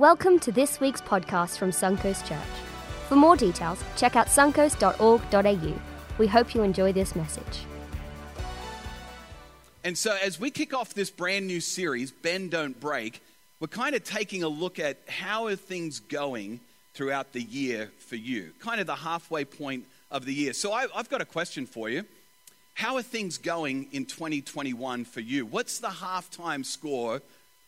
Welcome to this week's podcast from Suncoast Church. For more details, check out suncoast.org.au. We hope you enjoy this message. And so, as we kick off this brand new series, Bend Don't Break, we're kind of taking a look at how are things going throughout the year for you, kind of the halfway point of the year. So, I, I've got a question for you. How are things going in 2021 for you? What's the halftime score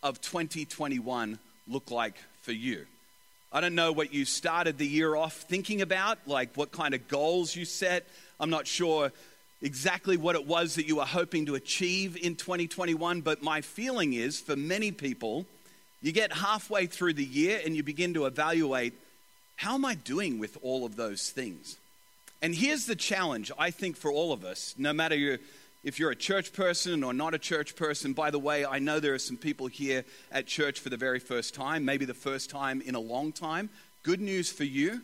of 2021 look like for you? I don't know what you started the year off thinking about, like what kind of goals you set. I'm not sure exactly what it was that you were hoping to achieve in 2021, but my feeling is for many people, you get halfway through the year and you begin to evaluate how am I doing with all of those things? And here's the challenge, I think, for all of us, no matter your, if you're a church person or not a church person. By the way, I know there are some people here at church for the very first time, maybe the first time in a long time. Good news for you,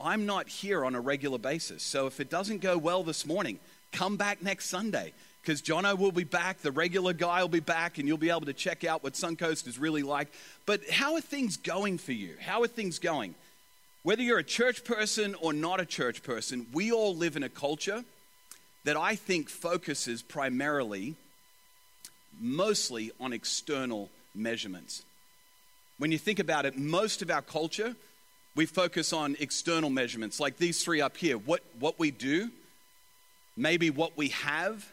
I'm not here on a regular basis. So if it doesn't go well this morning, come back next Sunday because Jono will be back, the regular guy will be back, and you'll be able to check out what Suncoast is really like. But how are things going for you? How are things going? Whether you're a church person or not a church person, we all live in a culture that I think focuses primarily, mostly on external measurements. When you think about it, most of our culture, we focus on external measurements, like these three up here what, what we do, maybe what we have,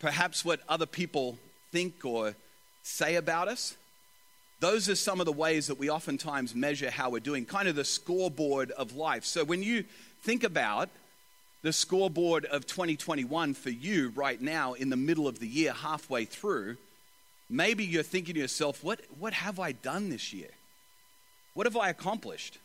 perhaps what other people think or say about us. Those are some of the ways that we oftentimes measure how we're doing, kind of the scoreboard of life. So when you think about the scoreboard of 2021 for you right now in the middle of the year, halfway through, maybe you're thinking to yourself, what, what have I done this year? What have I accomplished?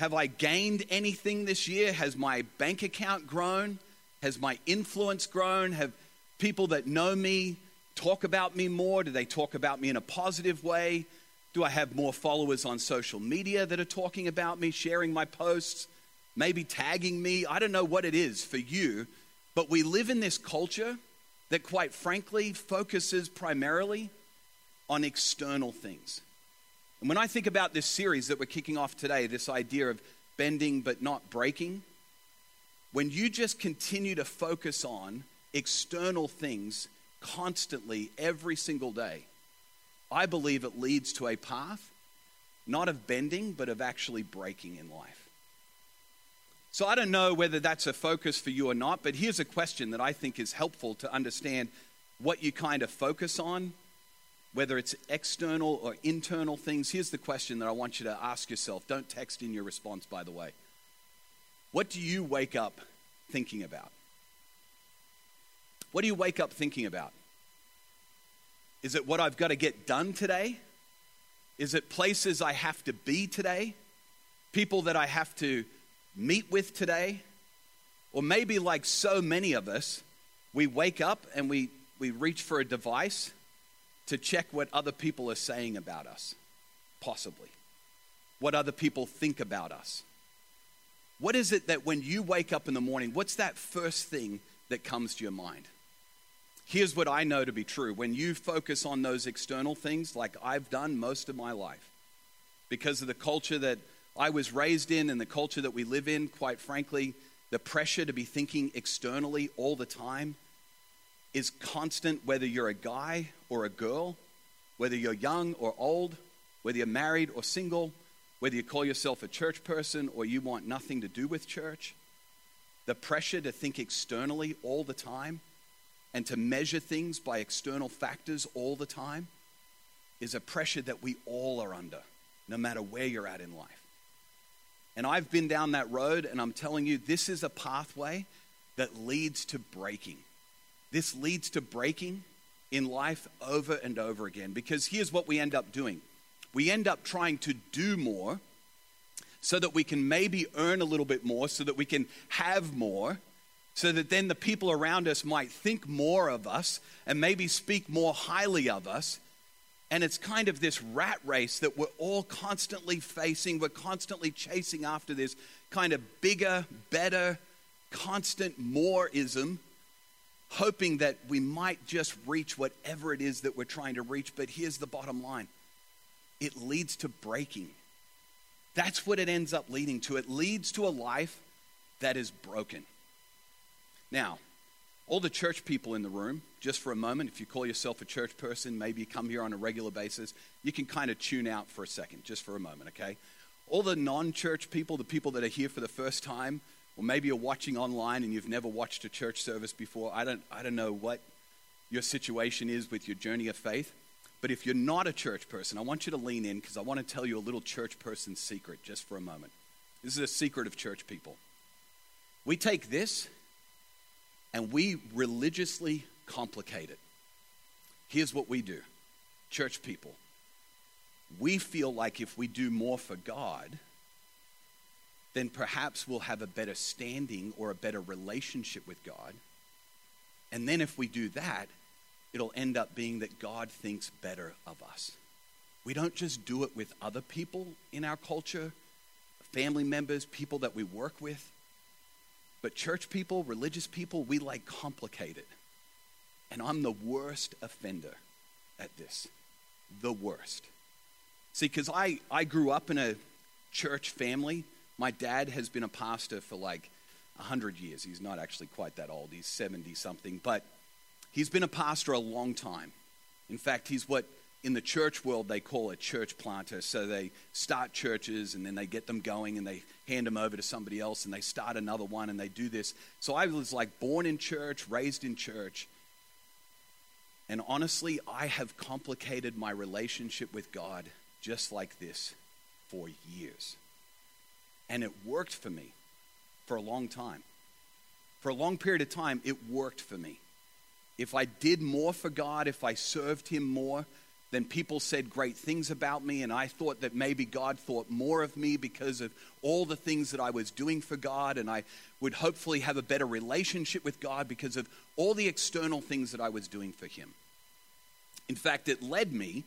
Have I gained anything this year? Has my bank account grown? Has my influence grown? Have people that know me talk about me more? Do they talk about me in a positive way? Do I have more followers on social media that are talking about me, sharing my posts, maybe tagging me? I don't know what it is for you, but we live in this culture that, quite frankly, focuses primarily on external things. And when I think about this series that we're kicking off today, this idea of bending but not breaking, when you just continue to focus on external things, constantly every single day, I believe it leads to a path not of bending, but of actually breaking in life. So I don't know whether that's a focus for you or not, but here's a question that I think is helpful to understand what you kind of focus on, whether it's external or internal things. Here's the question that I want you to ask yourself. Don't text in your response, by the way. What do you wake up thinking about? What do you wake up thinking about? Is it what I've got to get done today? Is it places I have to be today? People that I have to meet with today? Or maybe, like so many of us, we wake up and we, we reach for a device to check what other people are saying about us, possibly. What other people think about us. What is it that when you wake up in the morning, what's that first thing that comes to your mind? Here's what I know to be true. When you focus on those external things, like I've done most of my life, because of the culture that I was raised in and the culture that we live in, quite frankly, the pressure to be thinking externally all the time is constant, whether you're a guy or a girl, whether you're young or old, whether you're married or single, whether you call yourself a church person or you want nothing to do with church. The pressure to think externally all the time and to measure things by external factors all the time is a pressure that we all are under, no matter where you're at in life. And I've been down that road, and I'm telling you, this is a pathway that leads to breaking. This leads to breaking in life over and over again because here's what we end up doing we end up trying to do more so that we can maybe earn a little bit more, so that we can have more so that then the people around us might think more of us and maybe speak more highly of us. And it's kind of this rat race that we're all constantly facing. We're constantly chasing after this kind of bigger, better, constant moreism, hoping that we might just reach whatever it is that we're trying to reach. But here's the bottom line it leads to breaking. That's what it ends up leading to. It leads to a life that is broken. Now, all the church people in the room, just for a moment, if you call yourself a church person, maybe you come here on a regular basis, you can kind of tune out for a second, just for a moment, okay? All the non church people, the people that are here for the first time, or maybe you're watching online and you've never watched a church service before, I don't, I don't know what your situation is with your journey of faith. But if you're not a church person, I want you to lean in because I want to tell you a little church person secret just for a moment. This is a secret of church people. We take this and we religiously complicate it. Here's what we do church people. We feel like if we do more for God, then perhaps we'll have a better standing or a better relationship with God. And then if we do that, it'll end up being that God thinks better of us. We don't just do it with other people in our culture, family members, people that we work with, but church people, religious people, we like complicate it. And I'm the worst offender at this. The worst. See, because I, I grew up in a church family. My dad has been a pastor for like 100 years. He's not actually quite that old, he's 70 something. But He's been a pastor a long time. In fact, he's what in the church world they call a church planter. So they start churches and then they get them going and they hand them over to somebody else and they start another one and they do this. So I was like born in church, raised in church. And honestly, I have complicated my relationship with God just like this for years. And it worked for me for a long time. For a long period of time, it worked for me if I did more for God, if I served Him more, then people said great things about me, and I thought that maybe God thought more of me because of all the things that I was doing for God, and I would hopefully have a better relationship with God because of all the external things that I was doing for Him. In fact, it led me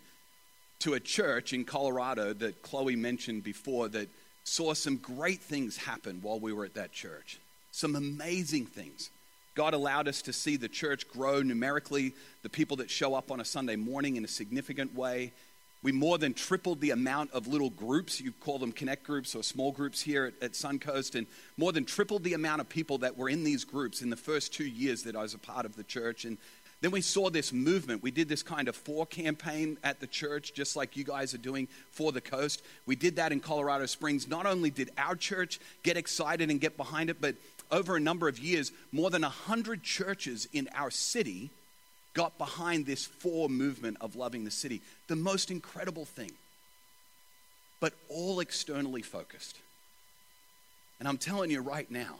to a church in Colorado that Chloe mentioned before that saw some great things happen while we were at that church. Some amazing things. God allowed us to see the church grow numerically, the people that show up on a Sunday morning in a significant way. We more than tripled the amount of little groups, you call them connect groups or small groups here at, at Suncoast, and more than tripled the amount of people that were in these groups in the first two years that I was a part of the church. And then we saw this movement. We did this kind of for campaign at the church, just like you guys are doing for the coast. We did that in Colorado Springs. Not only did our church get excited and get behind it, but over a number of years, more than 100 churches in our city got behind this for movement of loving the city. The most incredible thing. But all externally focused. And I'm telling you right now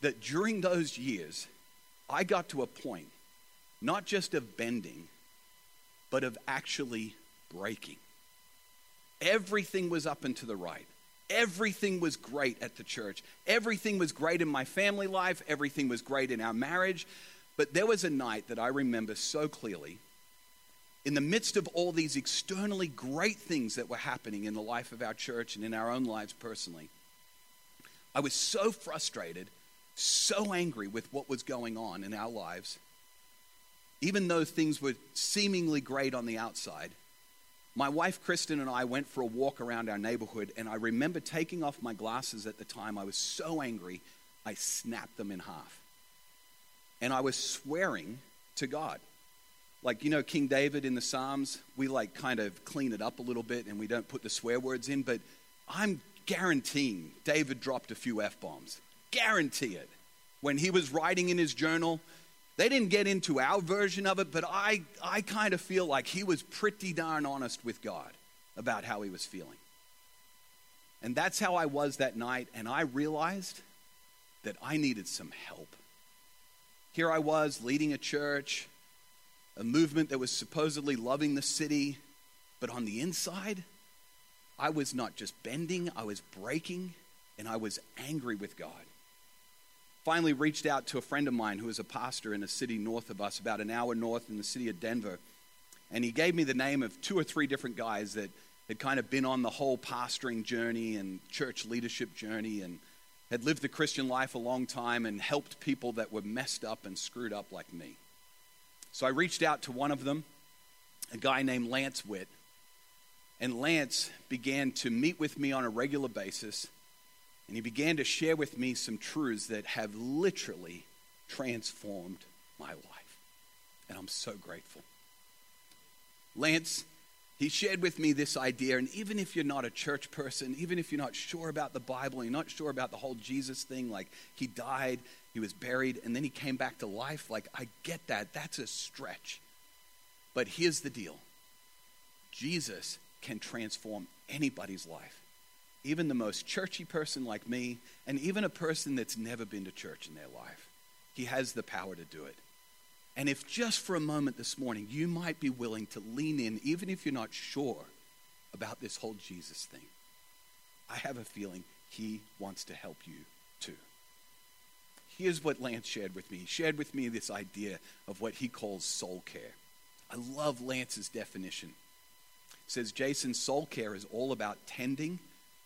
that during those years, I got to a point, not just of bending, but of actually breaking. Everything was up and to the right. Everything was great at the church. Everything was great in my family life. Everything was great in our marriage. But there was a night that I remember so clearly. In the midst of all these externally great things that were happening in the life of our church and in our own lives personally, I was so frustrated, so angry with what was going on in our lives. Even though things were seemingly great on the outside, my wife Kristen and I went for a walk around our neighborhood, and I remember taking off my glasses at the time. I was so angry, I snapped them in half. And I was swearing to God. Like, you know, King David in the Psalms, we like kind of clean it up a little bit and we don't put the swear words in, but I'm guaranteeing David dropped a few F bombs. Guarantee it. When he was writing in his journal, they didn't get into our version of it, but I, I kind of feel like he was pretty darn honest with God about how he was feeling. And that's how I was that night, and I realized that I needed some help. Here I was leading a church, a movement that was supposedly loving the city, but on the inside, I was not just bending, I was breaking, and I was angry with God finally reached out to a friend of mine who is a pastor in a city north of us, about an hour north in the city of Denver. And he gave me the name of two or three different guys that had kind of been on the whole pastoring journey and church leadership journey and had lived the Christian life a long time and helped people that were messed up and screwed up like me. So I reached out to one of them, a guy named Lance Witt. And Lance began to meet with me on a regular basis, and he began to share with me some truths that have literally transformed my life. And I'm so grateful. Lance, he shared with me this idea, and even if you're not a church person, even if you're not sure about the Bible, you're not sure about the whole Jesus thing, like he died, he was buried, and then he came back to life, like I get that. That's a stretch. But here's the deal Jesus can transform anybody's life, even the most churchy person like me, and even a person that's never been to church in their life. He has the power to do it. And if just for a moment this morning you might be willing to lean in, even if you're not sure about this whole Jesus thing, I have a feeling he wants to help you too. Here's what Lance shared with me. He shared with me this idea of what he calls soul care. I love Lance's definition. It says, Jason, soul care is all about tending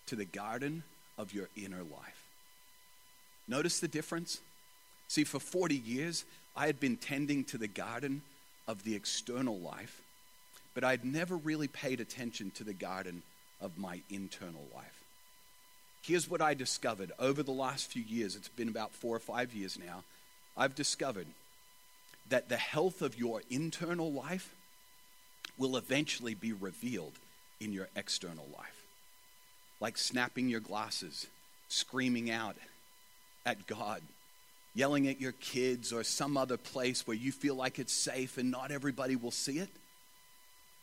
to the garden of your inner life. Notice the difference? See, for 40 years, I had been tending to the garden of the external life, but I'd never really paid attention to the garden of my internal life. Here's what I discovered over the last few years. It's been about four or five years now. I've discovered that the health of your internal life will eventually be revealed in your external life. Like snapping your glasses, screaming out at God, yelling at your kids, or some other place where you feel like it's safe and not everybody will see it.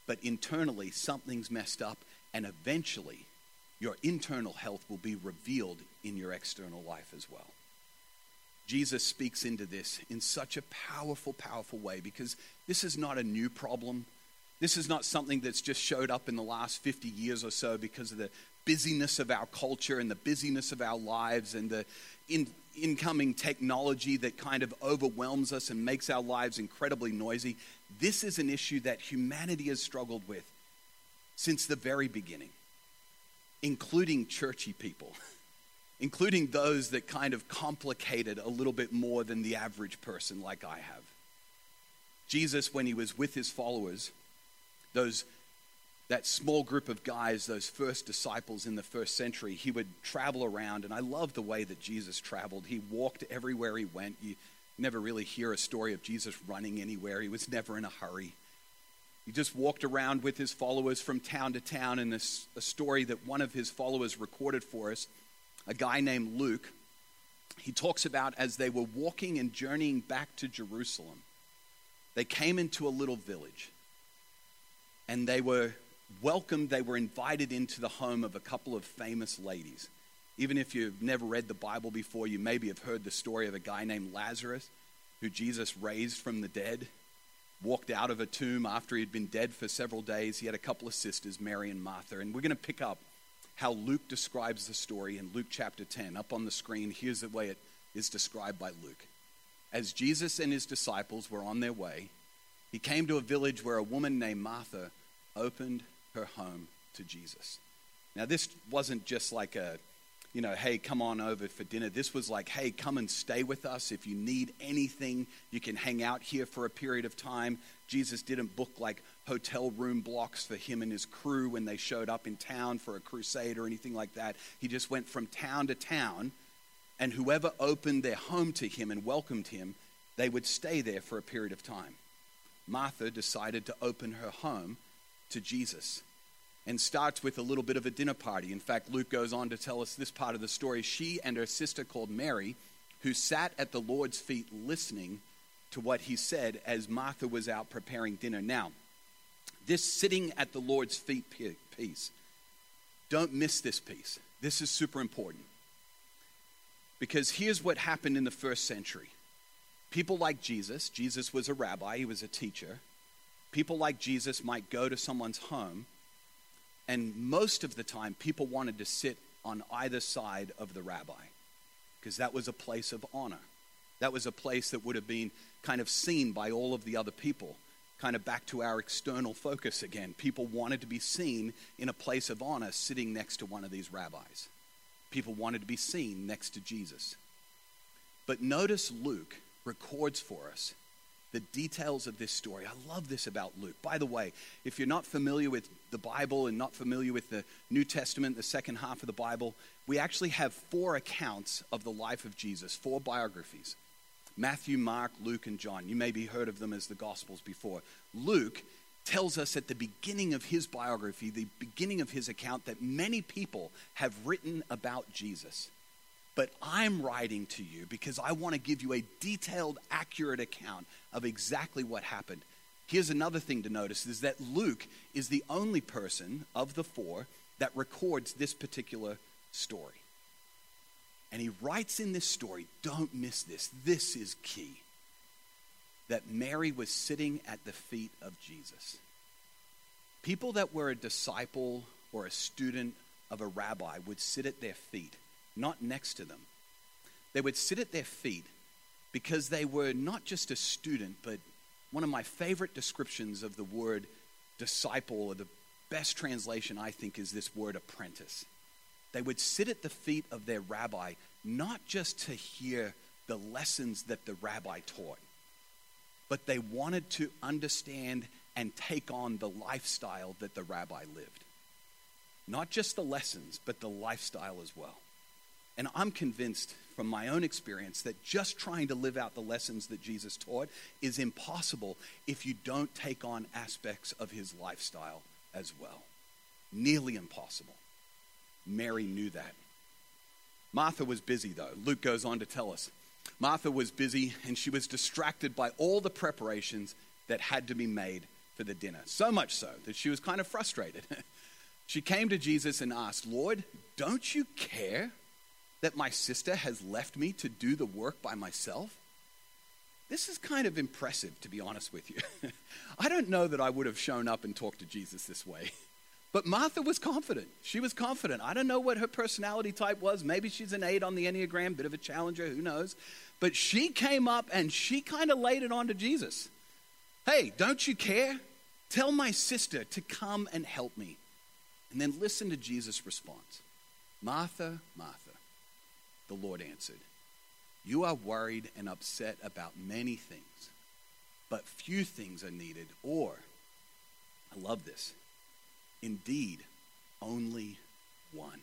But internally, something's messed up, and eventually, your internal health will be revealed in your external life as well. Jesus speaks into this in such a powerful, powerful way because this is not a new problem. This is not something that's just showed up in the last 50 years or so because of the busyness of our culture and the busyness of our lives and the in, incoming technology that kind of overwhelms us and makes our lives incredibly noisy. This is an issue that humanity has struggled with since the very beginning, including churchy people. including those that kind of complicated a little bit more than the average person like I have. Jesus, when he was with his followers, those that small group of guys, those first disciples in the first century, he would travel around, and I love the way that Jesus traveled. He walked everywhere he went. You never really hear a story of Jesus running anywhere. He was never in a hurry. He just walked around with his followers from town to town, and this, a story that one of his followers recorded for us a guy named Luke, he talks about as they were walking and journeying back to Jerusalem, they came into a little village and they were welcomed, they were invited into the home of a couple of famous ladies. Even if you've never read the Bible before, you maybe have heard the story of a guy named Lazarus who Jesus raised from the dead, walked out of a tomb after he'd been dead for several days. He had a couple of sisters, Mary and Martha. And we're going to pick up how Luke describes the story in Luke chapter 10. Up on the screen, here's the way it is described by Luke. As Jesus and his disciples were on their way, he came to a village where a woman named Martha opened her home to Jesus. Now, this wasn't just like a you know, hey, come on over for dinner. This was like, hey, come and stay with us. If you need anything, you can hang out here for a period of time. Jesus didn't book like hotel room blocks for him and his crew when they showed up in town for a crusade or anything like that. He just went from town to town, and whoever opened their home to him and welcomed him, they would stay there for a period of time. Martha decided to open her home to Jesus and starts with a little bit of a dinner party. In fact, Luke goes on to tell us this part of the story. She and her sister called Mary, who sat at the Lord's feet listening to what he said as Martha was out preparing dinner. Now, this sitting at the Lord's feet piece, don't miss this piece. This is super important. Because here's what happened in the first century people like Jesus, Jesus was a rabbi, he was a teacher. People like Jesus might go to someone's home and most of the time, people wanted to sit on either side of the rabbi because that was a place of honor. That was a place that would have been kind of seen by all of the other people. Kind of back to our external focus again. People wanted to be seen in a place of honor sitting next to one of these rabbis. People wanted to be seen next to Jesus. But notice Luke records for us the details of this story. I love this about Luke. By the way, if you're not familiar with the Bible and not familiar with the New Testament, the second half of the Bible, we actually have four accounts of the life of Jesus, four biographies Matthew, Mark, Luke, and John. You maybe heard of them as the Gospels before. Luke tells us at the beginning of his biography, the beginning of his account, that many people have written about Jesus but I'm writing to you because I want to give you a detailed, accurate account of exactly what happened. Here's another thing to notice is that Luke is the only person of the four that records this particular story. And he writes in this story, don't miss this, this is key, that Mary was sitting at the feet of Jesus. People that were a disciple or a student of a rabbi would sit at their feet not next to them. They would sit at their feet because they were not just a student, but one of my favorite descriptions of the word disciple, or the best translation I think is this word apprentice. They would sit at the feet of their rabbi not just to hear the lessons that the rabbi taught, but they wanted to understand and take on the lifestyle that the rabbi lived. Not just the lessons, but the lifestyle as well. And I'm convinced from my own experience that just trying to live out the lessons that Jesus taught is impossible if you don't take on aspects of his lifestyle as well. Nearly impossible. Mary knew that. Martha was busy, though. Luke goes on to tell us. Martha was busy and she was distracted by all the preparations that had to be made for the dinner. So much so that she was kind of frustrated. she came to Jesus and asked, Lord, don't you care that my sister has left me to do the work by myself? This is kind of impressive, to be honest with you. I don't know that I would have shown up and talked to Jesus this way. But Martha was confident. She was confident. I don't know what her personality type was. Maybe she's an eight on the Enneagram, bit of a challenger, who knows. But she came up and she kind of laid it on to Jesus. Hey, don't you care? Tell my sister to come and help me. And then listen to Jesus' response Martha, Martha. The Lord answered, You are worried and upset about many things, but few things are needed, or, I love this, indeed, only one.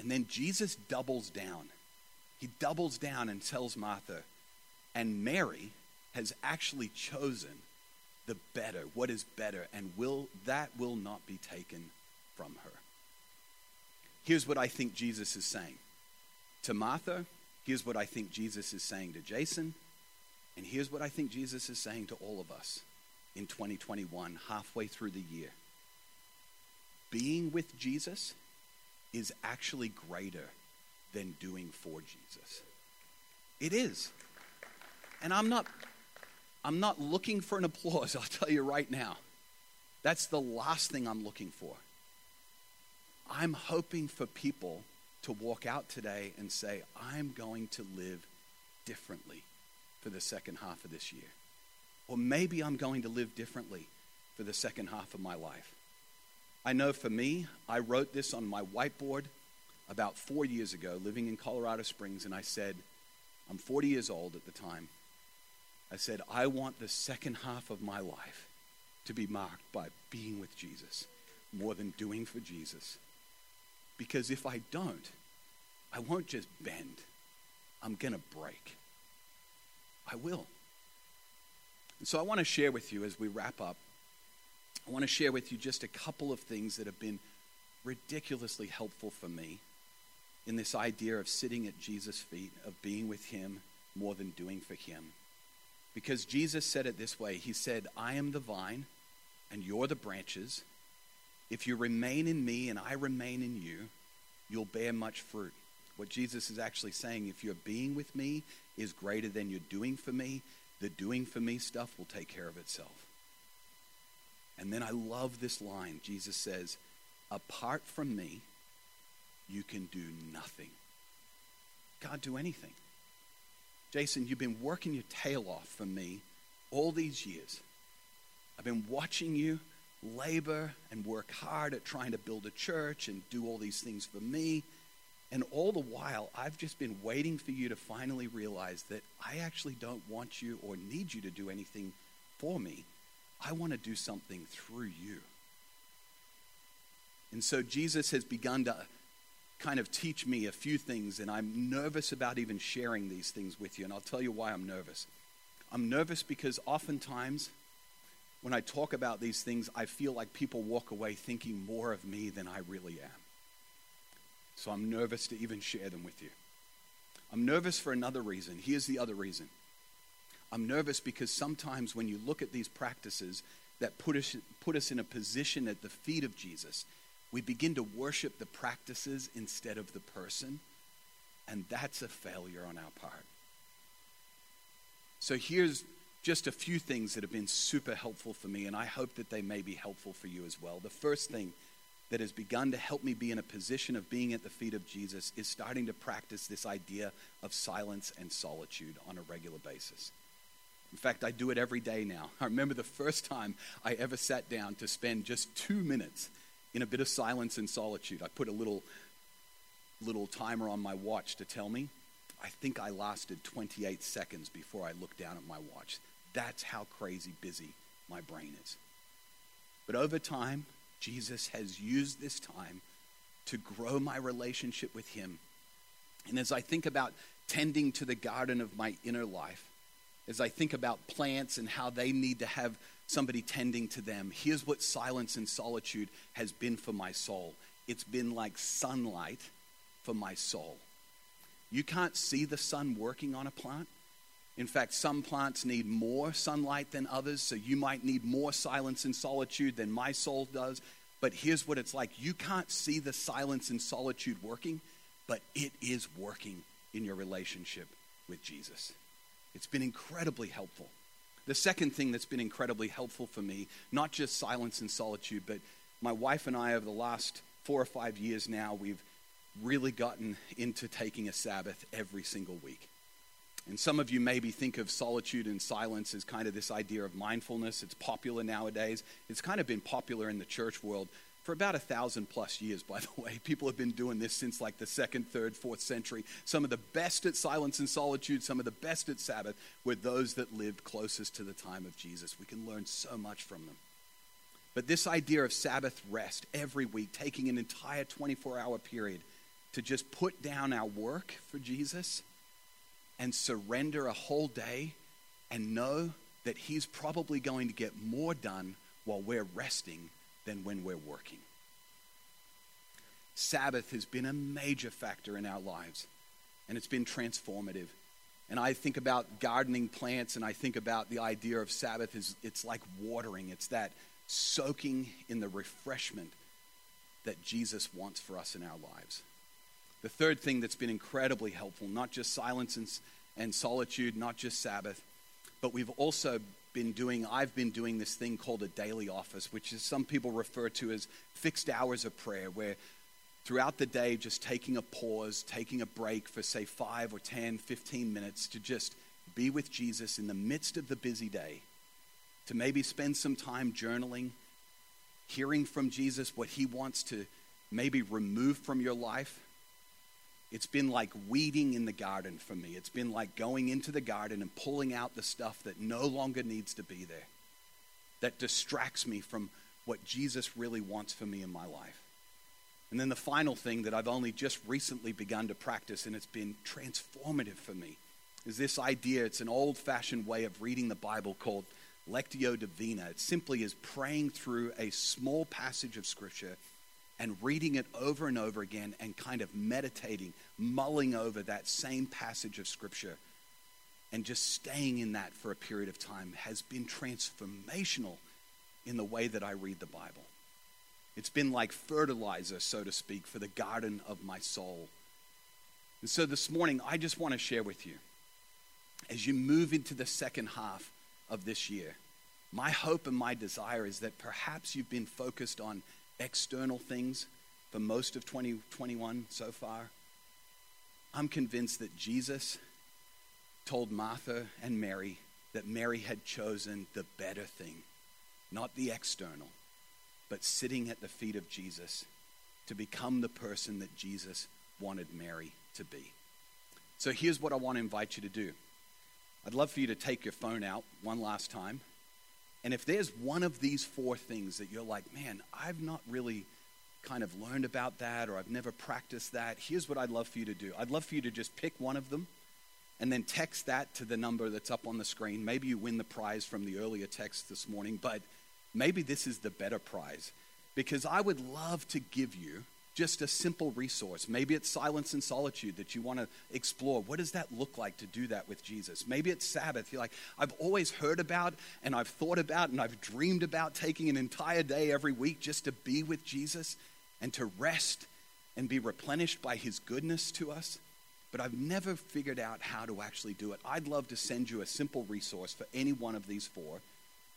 And then Jesus doubles down. He doubles down and tells Martha, and Mary has actually chosen the better, what is better, and will that will not be taken from her. Here's what I think Jesus is saying. To Martha, here's what I think Jesus is saying to Jason, and here's what I think Jesus is saying to all of us in 2021, halfway through the year. Being with Jesus is actually greater than doing for Jesus. It is. And I'm not I'm not looking for an applause, I'll tell you right now. That's the last thing I'm looking for. I'm hoping for people to walk out today and say, I'm going to live differently for the second half of this year. Or maybe I'm going to live differently for the second half of my life. I know for me, I wrote this on my whiteboard about four years ago, living in Colorado Springs, and I said, I'm 40 years old at the time. I said, I want the second half of my life to be marked by being with Jesus more than doing for Jesus. Because if I don't, I won't just bend, I'm going to break. I will. And so I want to share with you as we wrap up, I want to share with you just a couple of things that have been ridiculously helpful for me in this idea of sitting at Jesus' feet, of being with Him more than doing for Him. Because Jesus said it this way He said, I am the vine, and you're the branches. If you remain in me and I remain in you, you'll bear much fruit. What Jesus is actually saying, if your being with me is greater than your doing for me, the doing for me stuff will take care of itself. And then I love this line. Jesus says, Apart from me, you can do nothing. God, do anything. Jason, you've been working your tail off for me all these years. I've been watching you labor and work hard at trying to build a church and do all these things for me. And all the while, I've just been waiting for you to finally realize that I actually don't want you or need you to do anything for me. I want to do something through you. And so Jesus has begun to kind of teach me a few things, and I'm nervous about even sharing these things with you. And I'll tell you why I'm nervous. I'm nervous because oftentimes when I talk about these things, I feel like people walk away thinking more of me than I really am. So I'm nervous to even share them with you. I'm nervous for another reason. Here's the other reason. I'm nervous because sometimes when you look at these practices that put us, put us in a position at the feet of Jesus, we begin to worship the practices instead of the person, and that's a failure on our part. So here's just a few things that have been super helpful for me, and I hope that they may be helpful for you as well. The first thing that has begun to help me be in a position of being at the feet of Jesus is starting to practice this idea of silence and solitude on a regular basis. In fact, I do it every day now. I remember the first time I ever sat down to spend just two minutes in a bit of silence and solitude. I put a little, little timer on my watch to tell me. I think I lasted 28 seconds before I looked down at my watch. That's how crazy busy my brain is. But over time, Jesus has used this time to grow my relationship with Him. And as I think about tending to the garden of my inner life, as I think about plants and how they need to have somebody tending to them, here's what silence and solitude has been for my soul it's been like sunlight for my soul. You can't see the sun working on a plant. In fact, some plants need more sunlight than others, so you might need more silence and solitude than my soul does. But here's what it's like you can't see the silence and solitude working, but it is working in your relationship with Jesus. It's been incredibly helpful. The second thing that's been incredibly helpful for me, not just silence and solitude, but my wife and I, over the last four or five years now, we've really gotten into taking a Sabbath every single week. And some of you maybe think of solitude and silence as kind of this idea of mindfulness. It's popular nowadays. It's kind of been popular in the church world for about a thousand plus years, by the way. People have been doing this since like the second, third, fourth century. Some of the best at silence and solitude, some of the best at Sabbath were those that lived closest to the time of Jesus. We can learn so much from them. But this idea of Sabbath rest every week, taking an entire 24 hour period to just put down our work for Jesus and surrender a whole day and know that He's probably going to get more done while we're resting than when we're working. Sabbath has been a major factor in our lives, and it's been transformative. And I think about gardening plants, and I think about the idea of Sabbath is it's like watering. It's that soaking in the refreshment that Jesus wants for us in our lives. The third thing that's been incredibly helpful, not just silence and, and solitude, not just Sabbath, but we've also been doing, I've been doing this thing called a daily office, which is some people refer to as fixed hours of prayer, where throughout the day, just taking a pause, taking a break for, say, five or 10, 15 minutes to just be with Jesus in the midst of the busy day, to maybe spend some time journaling, hearing from Jesus what he wants to maybe remove from your life it's been like weeding in the garden for me. It's been like going into the garden and pulling out the stuff that no longer needs to be there, that distracts me from what Jesus really wants for me in my life. And then the final thing that I've only just recently begun to practice, and it's been transformative for me, is this idea. It's an old fashioned way of reading the Bible called Lectio Divina. It simply is praying through a small passage of Scripture and reading it over and over again and kind of meditating, mulling over that same passage of Scripture and just staying in that for a period of time has been transformational in the way that I read the Bible. It's been like fertilizer, so to speak, for the garden of my soul. And so this morning, I just want to share with you as you move into the second half of this year, my hope and my desire is that perhaps you've been focused on external things for most of 2021 so far, I'm convinced that Jesus told Martha and Mary that Mary had chosen the better thing, not the external, but sitting at the feet of Jesus to become the person that Jesus wanted Mary to be. So here's what I want to invite you to do. I'd love for you to take your phone out one last time. And if there's one of these four things that you're like, man, I've not really kind of learned about that or I've never practiced that, here's what I'd love for you to do. I'd love for you to just pick one of them and then text that to the number that's up on the screen. Maybe you win the prize from the earlier text this morning, but maybe this is the better prize because I would love to give you just a simple resource. Maybe it's silence and solitude that you want to explore. What does that look like to do that with Jesus? Maybe it's Sabbath. You're like, I've always heard about and I've thought about and I've dreamed about taking an entire day every week just to be with Jesus and to rest and be replenished by his goodness to us. But I've never figured out how to actually do it. I'd love to send you a simple resource for any one of these four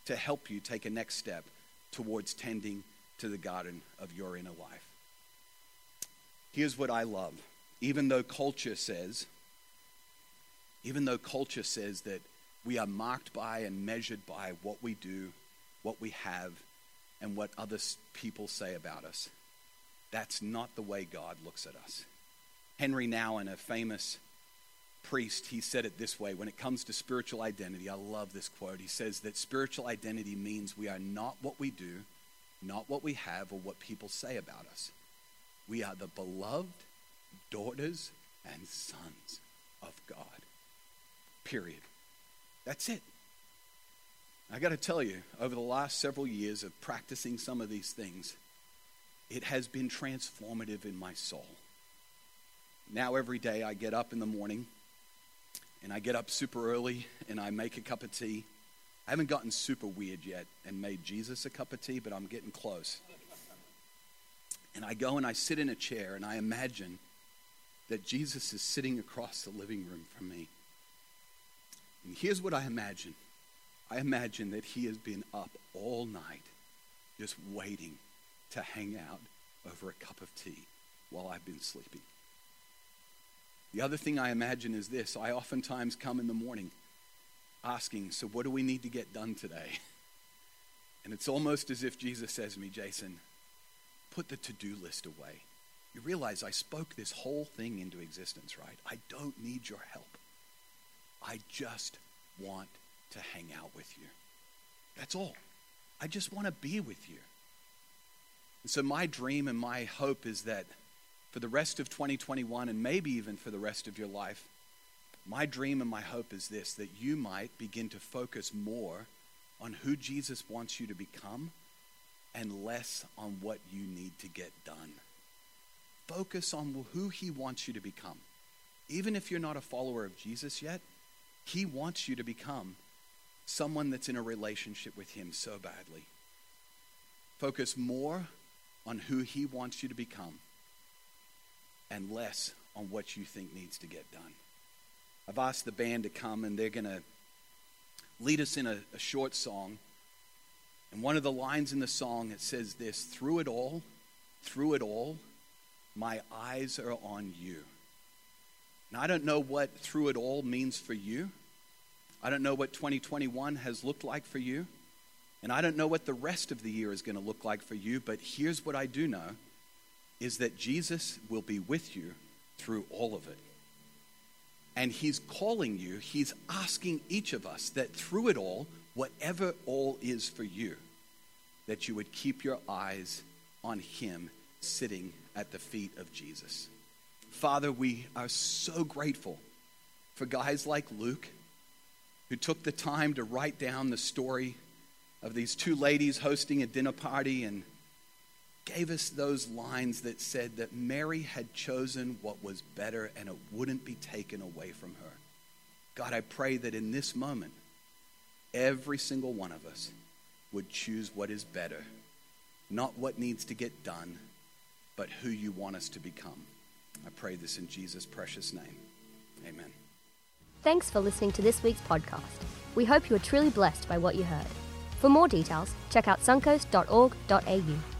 to help you take a next step towards tending to the garden of your inner life. Here's what I love. Even though culture says, even though culture says that we are marked by and measured by what we do, what we have, and what other people say about us, that's not the way God looks at us. Henry Nouwen, a famous priest, he said it this way when it comes to spiritual identity. I love this quote. He says that spiritual identity means we are not what we do, not what we have, or what people say about us. We are the beloved daughters and sons of God. Period. That's it. I got to tell you, over the last several years of practicing some of these things, it has been transformative in my soul. Now, every day I get up in the morning and I get up super early and I make a cup of tea. I haven't gotten super weird yet and made Jesus a cup of tea, but I'm getting close. And I go and I sit in a chair and I imagine that Jesus is sitting across the living room from me. And here's what I imagine I imagine that he has been up all night just waiting to hang out over a cup of tea while I've been sleeping. The other thing I imagine is this I oftentimes come in the morning asking, So, what do we need to get done today? And it's almost as if Jesus says to me, Jason, put the to do list away. You realize I spoke this whole thing into existence, right? I don't need your help. I just want to hang out with you. That's all. I just want to be with you. And so, my dream and my hope is that for the rest of 2021 and maybe even for the rest of your life, my dream and my hope is this that you might begin to focus more on who Jesus wants you to become and less on what you need to get done. Focus on who He wants you to become. Even if you're not a follower of Jesus yet, He wants you to become someone that's in a relationship with Him so badly. Focus more on who He wants you to become and less on what you think needs to get done. I've asked the band to come, and they're going to lead us in a, a short song. And one of the lines in the song, it says this Through it all, through it all, my eyes are on you. And I don't know what through it all means for you. I don't know what 2021 has looked like for you. And I don't know what the rest of the year is going to look like for you. But here's what I do know is that Jesus will be with you through all of it. And he's calling you, he's asking each of us that through it all, whatever all is for you, that you would keep your eyes on Him sitting at the feet of Jesus. Father, we are so grateful for guys like Luke who took the time to write down the story of these two ladies hosting a dinner party and gave us those lines that said that Mary had chosen what was better and it wouldn't be taken away from her. God, I pray that in this moment, every single one of us would choose what is better, not what needs to get done, but who you want us to become. I pray this in Jesus' precious name. Amen. Thanks for listening to this week's podcast. We hope you are truly blessed by what you heard. For more details, check out suncoast.org.au.